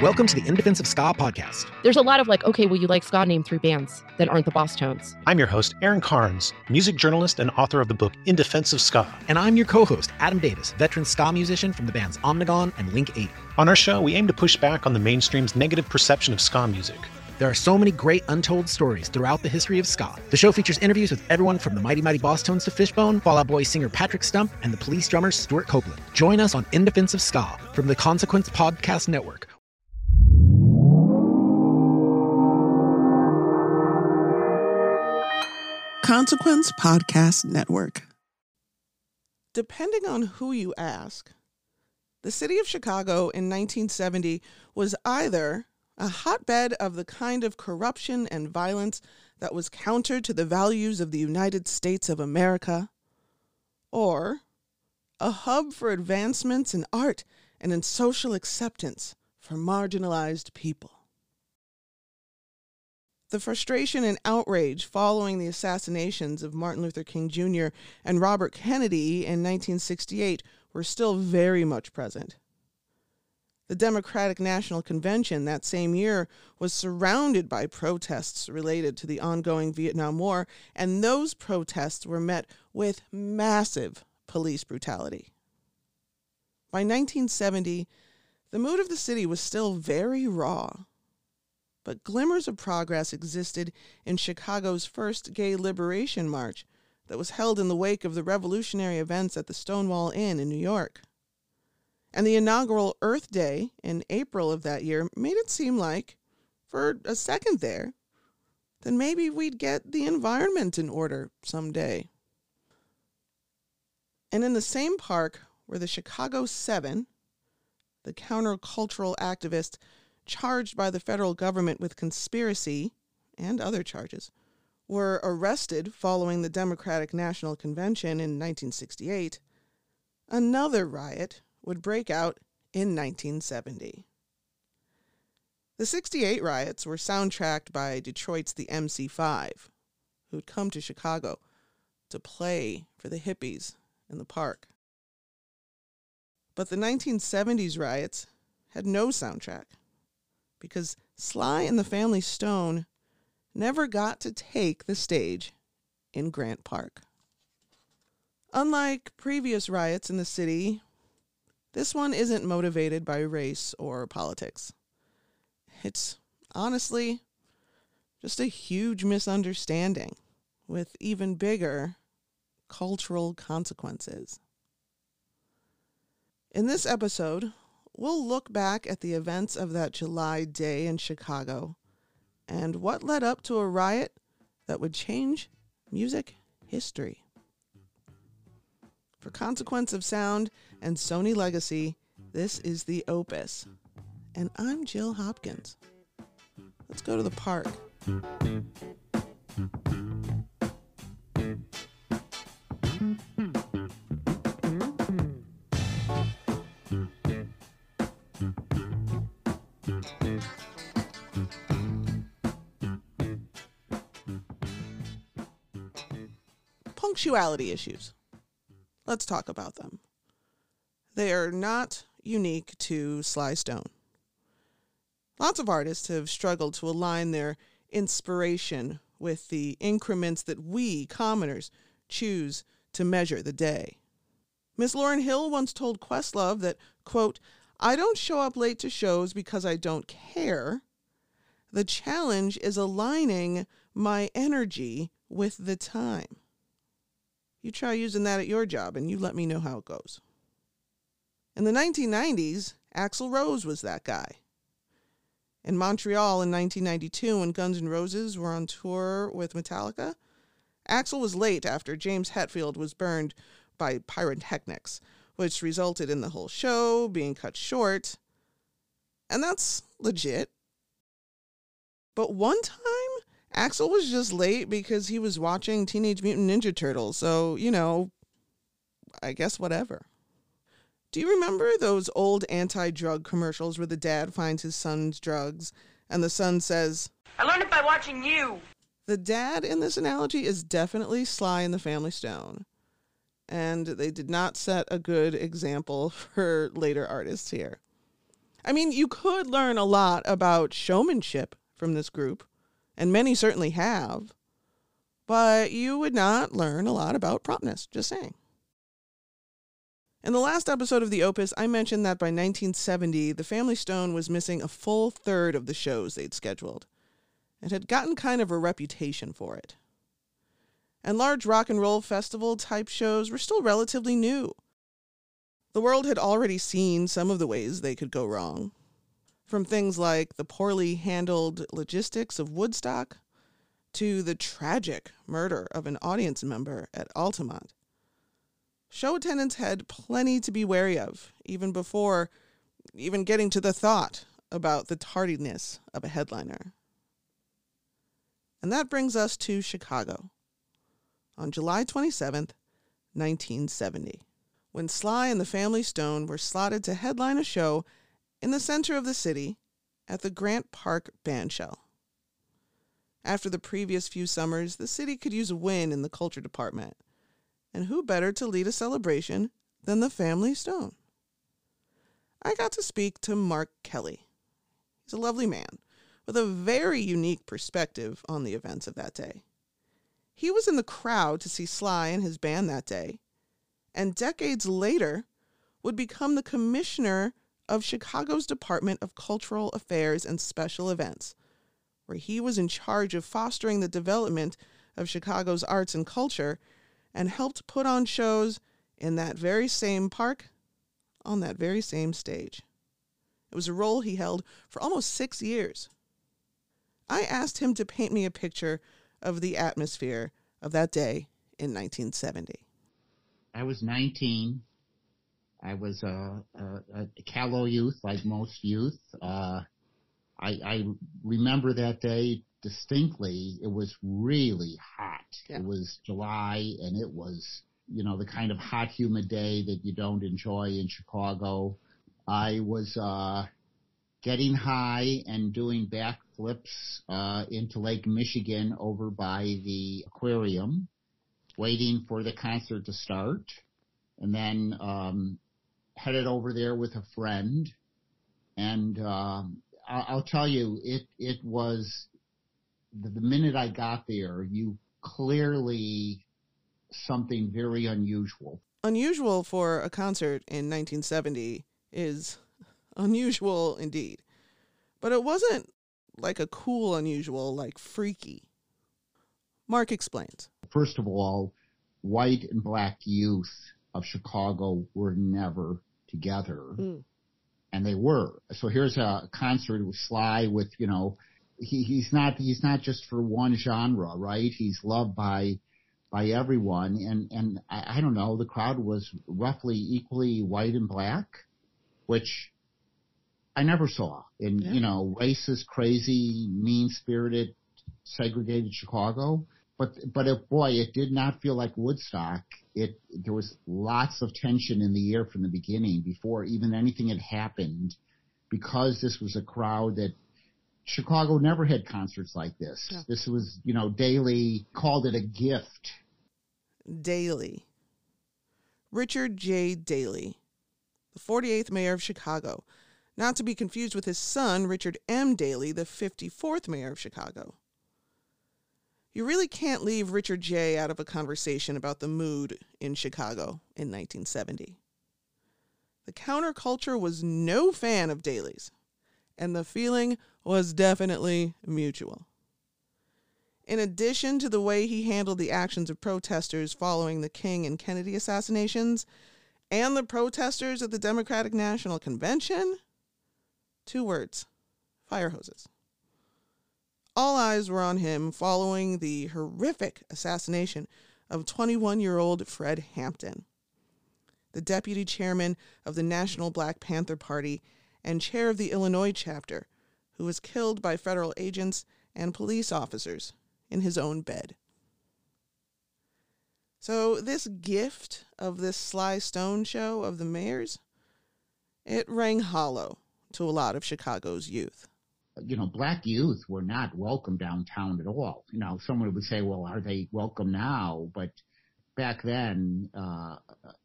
Welcome to the In Defense of Ska podcast. There's a lot of like, okay, well, you like ska name three bands that aren't the Bosstones. I'm your host, Aaron Carnes, music journalist and author of the book In Defense of Ska. And I'm your co host, Adam Davis, veteran ska musician from the bands Omnigone and Link 80. On our show, we aim to push back on the mainstream's negative perception of ska music. There are so many great untold stories throughout the history of ska. The show features interviews with everyone from the Mighty Mighty Bosstones to Fishbone, Fall Out Boy singer Patrick Stump, and the police drummer Stewart Copeland. Join us on In Defense of Ska from the Consequence Podcast Network. Consequence Podcast Network. Depending on who you ask, the city of Chicago in 1970 was either a hotbed of the kind of corruption and violence that was counter to the values of the United States of America, or a hub for advancements in art and in social acceptance for marginalized people. The frustration and outrage following the assassinations of Martin Luther King Jr. and Robert Kennedy in 1968 were still very much present. The Democratic National Convention that same year was surrounded by protests related to the ongoing Vietnam War, and those protests were met with massive police brutality. By 1970, the mood of the city was still very raw but glimmers of progress existed in Chicago's first gay liberation march that was held in the wake of the revolutionary events at the Stonewall Inn in New York. And the inaugural Earth Day in April of that year made it seem like, for a second there, then maybe we'd get the environment in order someday. And in the same park where the Chicago Seven, the countercultural activists charged by the federal government with conspiracy and other charges, were arrested following the Democratic National Convention in 1968, another riot would break out in 1970. The 68 riots were soundtracked by Detroit's the MC5, who'd come to Chicago to play for the hippies in the park. But the 1970s riots had no soundtrack because Sly and the Family Stone never got to take the stage in Grant Park. Unlike previous riots in the city, this one isn't motivated by race or politics. It's honestly just a huge misunderstanding with even bigger cultural consequences. In this episode, we'll look back at the events of that July day in Chicago and what led up to a riot that would change music history. For Consequence of Sound and Sony Legacy, this is the Opus. And I'm Jill Hopkins. Let's go to the park. Punctuality issues. Let's talk about them. They are not unique to Sly Stone. Lots of artists have struggled to align their inspiration with the increments that we, commoners, choose to measure the day. Miss Lauryn Hill once told Questlove that, quote, I don't show up late to shows because I don't care. The challenge is aligning my energy with the time. You try using that at your job and you let me know how it goes. In the 1990s, Axl Rose was that guy. In Montreal in 1992, when Guns N' Roses were on tour with Metallica, Axl was late after James Hetfield was burned by pyrotechnics, which resulted in the whole show being cut short. And that's legit. But one time, Axl was just late because he was watching Teenage Mutant Ninja Turtles. So, you know, I guess whatever. Do you remember those old anti drug commercials where the dad finds his son's drugs and the son says, I learned it by watching you. The dad in this analogy is definitely Sly in the Family Stone. And they did not set a good example for later artists here. I mean, you could learn a lot about showmanship from this group, and many certainly have, but you would not learn a lot about promptness, just saying. In the last episode of the Opus, I mentioned that by 1970, the Family Stone was missing a full third of the shows they'd scheduled. It had gotten kind of a reputation for it. And large rock and roll festival type shows were still relatively new. The world had already seen some of the ways they could go wrong. From things like the poorly handled logistics of Woodstock to the tragic murder of an audience member at Altamont. Show attendants had plenty to be wary of, even before even getting to the thought about the tardiness of a headliner. And that brings us to Chicago on July 27th, 1970, when Sly and the Family Stone were slotted to headline a show in the center of the city at the Grant Park Bandshell. After the previous few summers, the city could use a win in the culture department and who better to lead a celebration than the family stone? I got to speak to Mark Kelly. He's a lovely man with a very unique perspective on the events of that day. He was in the crowd to see Sly and his band that day, and decades later would become the commissioner of Chicago's Department of Cultural Affairs and Special Events, where he was in charge of fostering the development of Chicago's arts and culture and helped put on shows in that very same park on that very same stage. It was a role he held for almost six years. I asked him to paint me a picture of the atmosphere of that day in 1970. I was 19. I was a, a, a callow youth, like most youth. Uh, I, I remember that day distinctly, it was really hot. Yeah. It was July and it was, you know, the kind of hot, humid day that you don't enjoy in Chicago. I was, uh, getting high and doing backflips, uh, into Lake Michigan over by the aquarium, waiting for the concert to start. And then, um, headed over there with a friend. And, um, I'll tell you, it, it was the, the minute I got there, you clearly something very unusual. Unusual for a concert in 1970 is unusual indeed. But it wasn't like a cool unusual, like freaky. Mark explains. First of all, white and black youth of Chicago were never together. Mm. And they were. So here's a concert with Sly with, you know, he, he's not he's not just for one genre, right? He's loved by by everyone, and and I, I don't know. The crowd was roughly equally white and black, which I never saw in yeah. you know racist, crazy, mean spirited, segregated Chicago. But but if, boy, it did not feel like Woodstock. It there was lots of tension in the air from the beginning before even anything had happened, because this was a crowd that Chicago never had concerts like this. Yeah. This was, you know, Daley called it a gift. Daley. Richard J. Daley, the 48th mayor of Chicago, not to be confused with his son, Richard M. Daley, the 54th mayor of Chicago. You really can't leave Richard J. out of a conversation about the mood in Chicago in 1970. The counterculture was no fan of Daley's, and the feeling was definitely mutual. In addition to the way he handled the actions of protesters following the King and Kennedy assassinations and the protesters at the Democratic National Convention, two words fire hoses. All eyes were on him following the horrific assassination of 21 year old Fred Hampton, the deputy chairman of the National Black Panther Party and chair of the Illinois chapter who was killed by federal agents and police officers in his own bed. So, this gift of this Sly Stone show of the mayor's, it rang hollow to a lot of Chicago's youth. You know, black youth were not welcome downtown at all. You know, someone would say, well, are they welcome now? But back then, uh,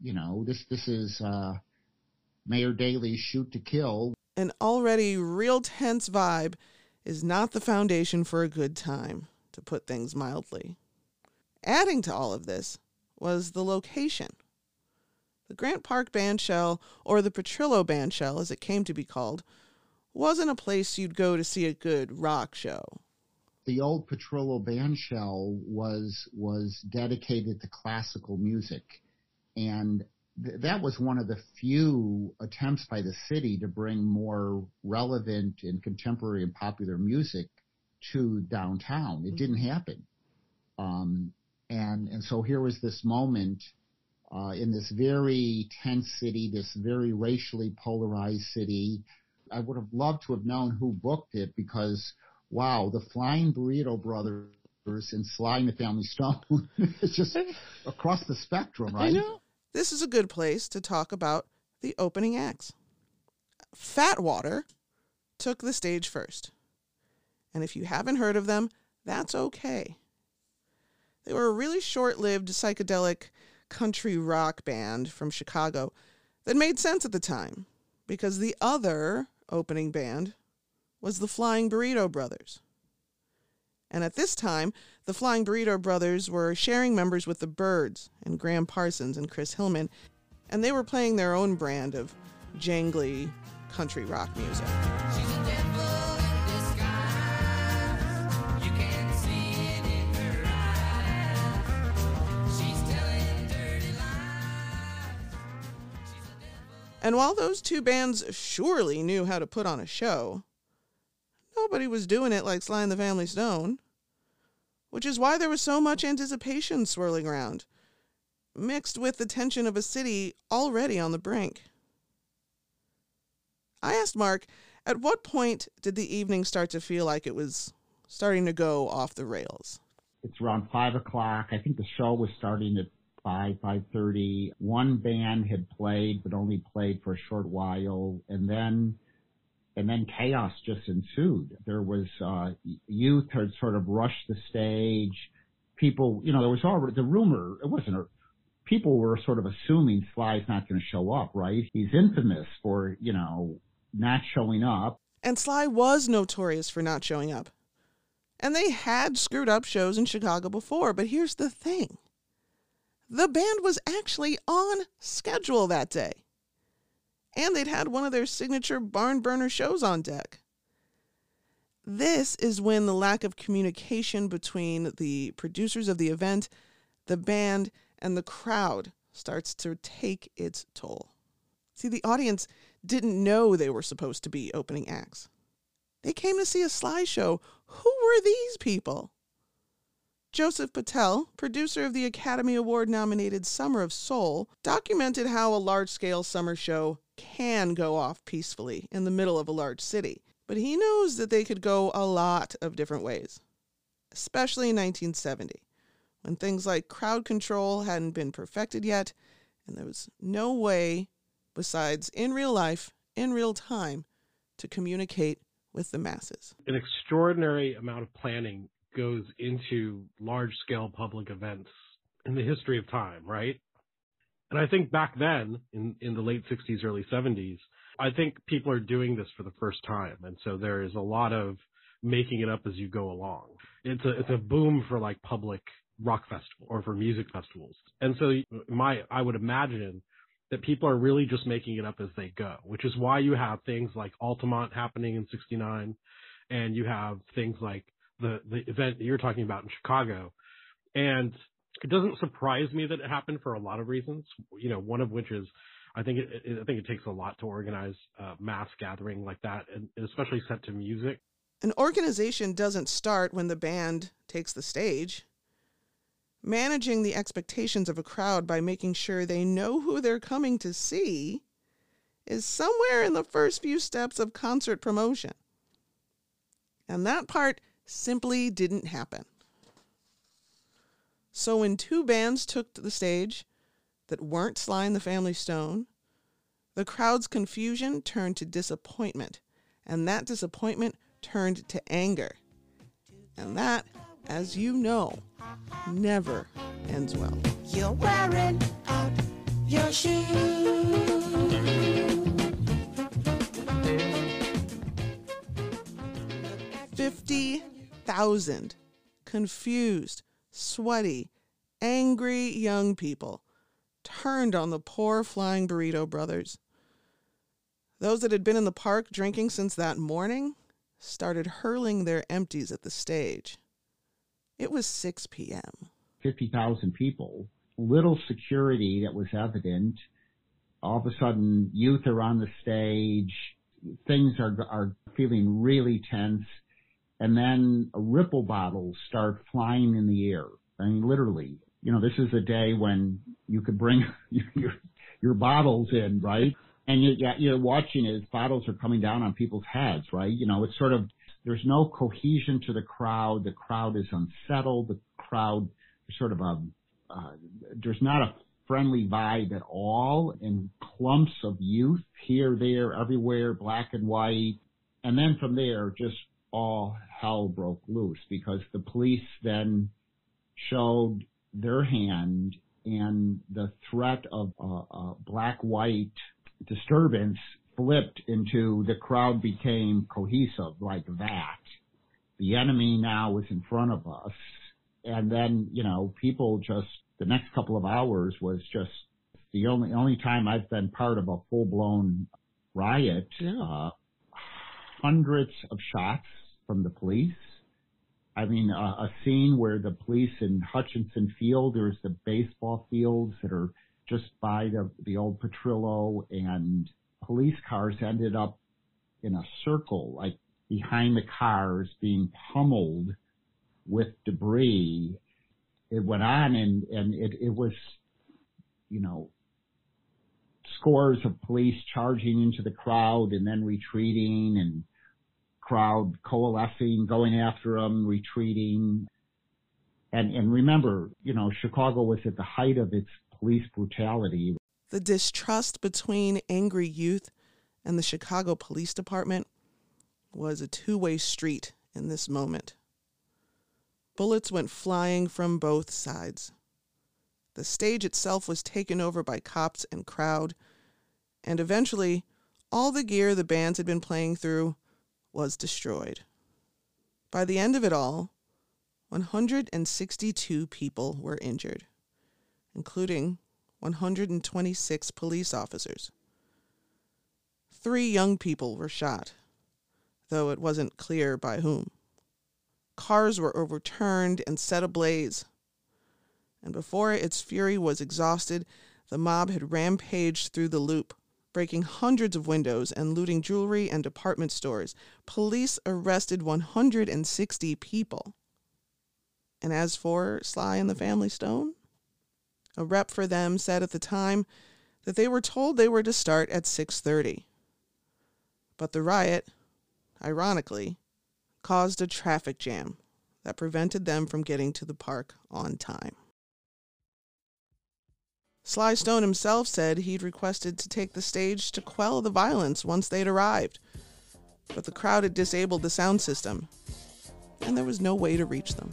you know, this, this is, uh, Mayor Daley's shoot to kill An already real tense vibe is not the foundation for a good time, to put things mildly. Adding to all of this was the location. The Grant Park Bandshell, or the Petrillo Bandshell as it came to be called, wasn't a place you'd go to see a good rock show. The old Petrillo Bandshell was was dedicated to classical music, and th- that was one of the few attempts by the city to bring more relevant and contemporary and popular music to downtown. It didn't happen, um, and and so here was this moment uh, in this very tense city, this very racially polarized city. I would have loved to have known who booked it because wow, the Flying Burrito Brothers and Sly and the Family Stone it's just across the spectrum, right? I know. This is a good place to talk about the opening acts. Fat Water took the stage first. And if you haven't heard of them, that's okay. They were a really short lived psychedelic country rock band from Chicago that made sense at the time because the other opening band was the Flying Burrito Brothers. And at this time, the Flying Burrito Brothers were sharing members with the Byrds and Gram Parsons and Chris Hillman, and they were playing their own brand of jangly country rock music. And while those two bands surely knew how to put on a show, nobody was doing it like Sly and the Family Stone, which is why there was so much anticipation swirling around, mixed with the tension of a city already on the brink. I asked Mark, at what point did the evening start to feel like it was starting to go off the rails? It's around five o'clock. I think the show was starting at five, five thirty. One band had played, but only played for a short while, and then and then chaos just ensued. There was uh, youth had sort of rushed the stage. People, you know, there was already the rumor. It wasn't a. People were sort of assuming Sly's not going to show up, right? He's infamous for, you know, not showing up. And Sly was notorious for not showing up. And they had screwed up shows in Chicago before, but here's the thing the band was actually on schedule that day. And they'd had one of their signature barn burner shows on deck. This is when the lack of communication between the producers of the event, the band, and the crowd starts to take its toll. See, the audience didn't know they were supposed to be opening acts. They came to see a Sly show. Who were these people? Joseph Patel, producer of the Academy Award nominated Summer of Soul, documented how a large scale summer show can go off peacefully in the middle of a large city, but he knows that they could go a lot of different ways, especially in 1970, when things like crowd control hadn't been perfected yet, and there was no way, besides in real life, in real time, to communicate with the masses. An extraordinary amount of planning goes into large scale public events in the history of time, right? And I think back then, in, in the late 60s, early 70s, I think people are doing this for the first time. And so there is a lot of making it up as you go along. It's a, it's a boom for like public rock festival or for music festivals. And so my, I would imagine that people are really just making it up as they go, which is why you have things like Altamont happening in 69 and you have things like the, the event that you're talking about in Chicago. And it doesn't surprise me that it happened for a lot of reasons. You know, one of which is I think it, I think it takes a lot to organize a mass gathering like that, and especially set to music. An organization doesn't start when the band takes the stage. Managing the expectations of a crowd by making sure they know who they're coming to see is somewhere in the first few steps of concert promotion. And that part simply didn't happen. So when two bands took to the stage that weren't Sly and the Family Stone, the crowd's confusion turned to disappointment, and that disappointment turned to anger. And that, as you know, never ends well. You're wearing out your shoes. 50,000 confused, sweaty, angry young people turned on the poor flying burrito brothers. Those that had been in the park drinking since that morning started hurling their empties at the stage. It was 6 p.m. 50,000 people, little security that was evident. All of a sudden, youth are on the stage. Things are, are feeling really tense. And then ripple bottles start flying in the air. I mean, literally, you know, this is a day when you could bring your, your bottles in, right? And you, you're watching as bottles are coming down on people's heads, right? You know, it's sort of, there's no cohesion to the crowd. The crowd is unsettled. The crowd sort of a, uh, there's not a friendly vibe at all and clumps of youth here, there, everywhere, black and white. And then from there, just all hell broke loose because the police then showed their hand and the threat of a, black-white disturbance flipped into the crowd became cohesive like that. The enemy now was in front of us. And then, you know, people just, the next couple of hours was just the only, only time I've been part of a full blown riot. Yeah. Uh, hundreds of shots from the police. I mean, uh, a scene where the police in Hutchinson Field, there's the baseball fields that are just by the, the old Petrillo and police cars ended up in a circle, like behind the cars being pummeled with debris. It went on and, and it, it was, you know, scores of police charging into the crowd and then retreating and crowd coalescing, going after them, retreating. And, and remember, you know, Chicago was at the height of its police brutality. The distrust between angry youth and the Chicago Police Department was a two way street in this moment. Bullets went flying from both sides. The stage itself was taken over by cops and crowd, and eventually, all the gear the bands had been playing through was destroyed. By the end of it all, 162 people were injured, including 126 police officers. Three young people were shot, though it wasn't clear by whom. Cars were overturned and set ablaze, and before its fury was exhausted, the mob had rampaged through the loop, breaking hundreds of windows and looting jewelry and department stores. Police arrested 160 people. And as for Sly and the Family Stone, a rep for them said at the time that they were told they were to start at 6:30. But the riot, ironically, caused a traffic jam that prevented them from getting to the park on time. Sly Stone himself said he'd requested to take the stage to quell the violence once they'd arrived, but the crowd had disabled the sound system, and there was no way to reach them.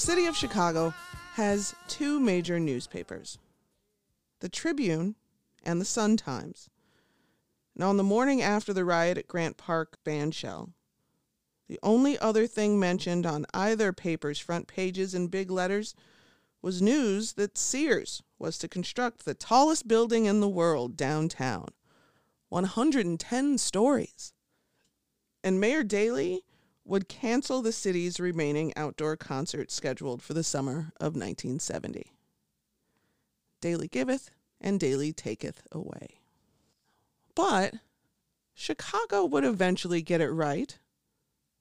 City of Chicago has two major newspapers the Tribune and the Sun Times. And on the morning after the riot at Grant Park Bandshell, the only other thing mentioned on either paper's front pages in big letters was news that Sears was to construct the tallest building in the world downtown 110 stories. And Mayor Daley would cancel the city's remaining outdoor concerts scheduled for the summer of 1970. Daley giveth and Daley taketh away. But Chicago would eventually get it right.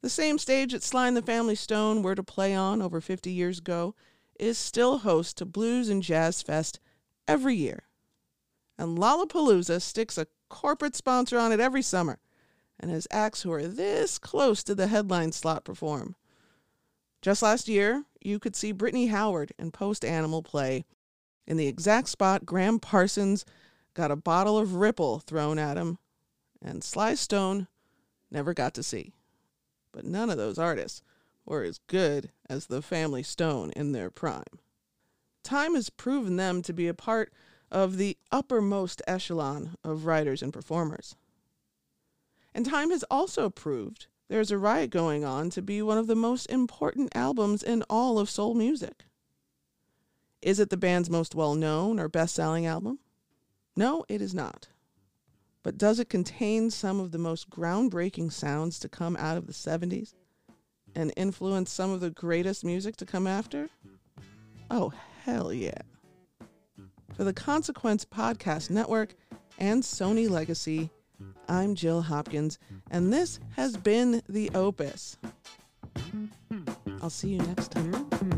The same stage that Sly and the Family Stone were to play on over 50 years ago is still host to Blues and Jazz Fest every year. And Lollapalooza sticks a corporate sponsor on it every summer and his acts who are this close to the headline slot perform. Just last year, you could see Brittany Howard and Post Animal play in the exact spot Gram Parsons got a bottle of Ripple thrown at him, and Sly Stone never got to see. But none of those artists were as good as the Family Stone in their prime. Time has proven them to be a part of the uppermost echelon of writers and performers. And time has also proved there's a riot going on to be one of the most important albums in all of soul music. Is it the band's most well known or best selling album? No, it is not. But does it contain some of the most groundbreaking sounds to come out of the 70s and influence some of the greatest music to come after? Oh, hell yeah. For the Consequence Podcast Network and Sony Legacy, I'm Jill Hopkins, and this has been The Opus. I'll see you next time.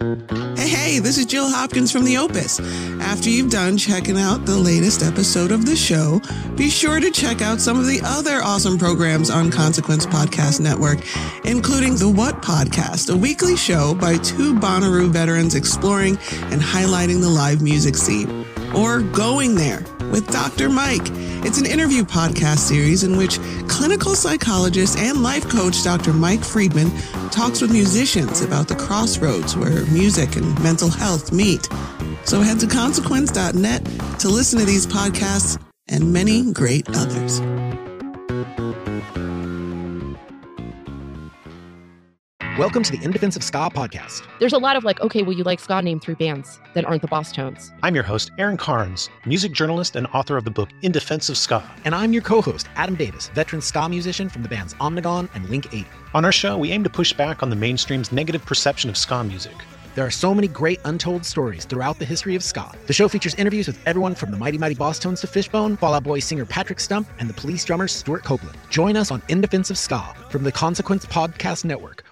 Hey, hey, this is Jill Hopkins from The Opus. After you've done checking out the latest episode of the show, be sure to check out some of the other awesome programs on Consequence Podcast Network, including The What Podcast, a weekly show by two Bonnaroo veterans exploring and highlighting the live music scene, or Going There with Dr. Mike. It's an interview podcast series in which clinical psychologist and life coach Dr. Mike Friedman talks with musicians about the crossroads where music and mental health meet. So head to consequence.net to listen to these podcasts and many great others. Welcome to the In Defense of Ska podcast. There's a lot of like, okay, well, you like ska named through bands that aren't the Bosstones. I'm your host, Aaron Carnes, music journalist and author of the book In Defense of Ska. And I'm your co host, Adam Davis, veteran ska musician from the bands Omnigone and Link 80. On our show, we aim to push back on the mainstream's negative perception of ska music. There are so many great untold stories throughout the history of ska. The show features interviews with everyone from the Mighty Mighty Bosstones to Fishbone, Fall Out Boy singer Patrick Stump, and the police drummer Stewart Copeland. Join us on In Defense of Ska from the Consequence Podcast Network